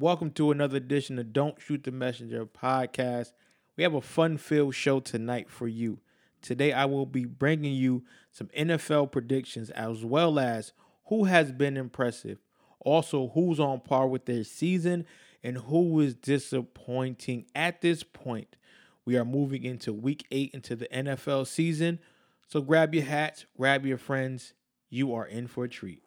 Welcome to another edition of Don't Shoot the Messenger podcast. We have a fun filled show tonight for you. Today, I will be bringing you some NFL predictions as well as who has been impressive, also who's on par with their season, and who is disappointing at this point. We are moving into week eight into the NFL season. So grab your hats, grab your friends. You are in for a treat.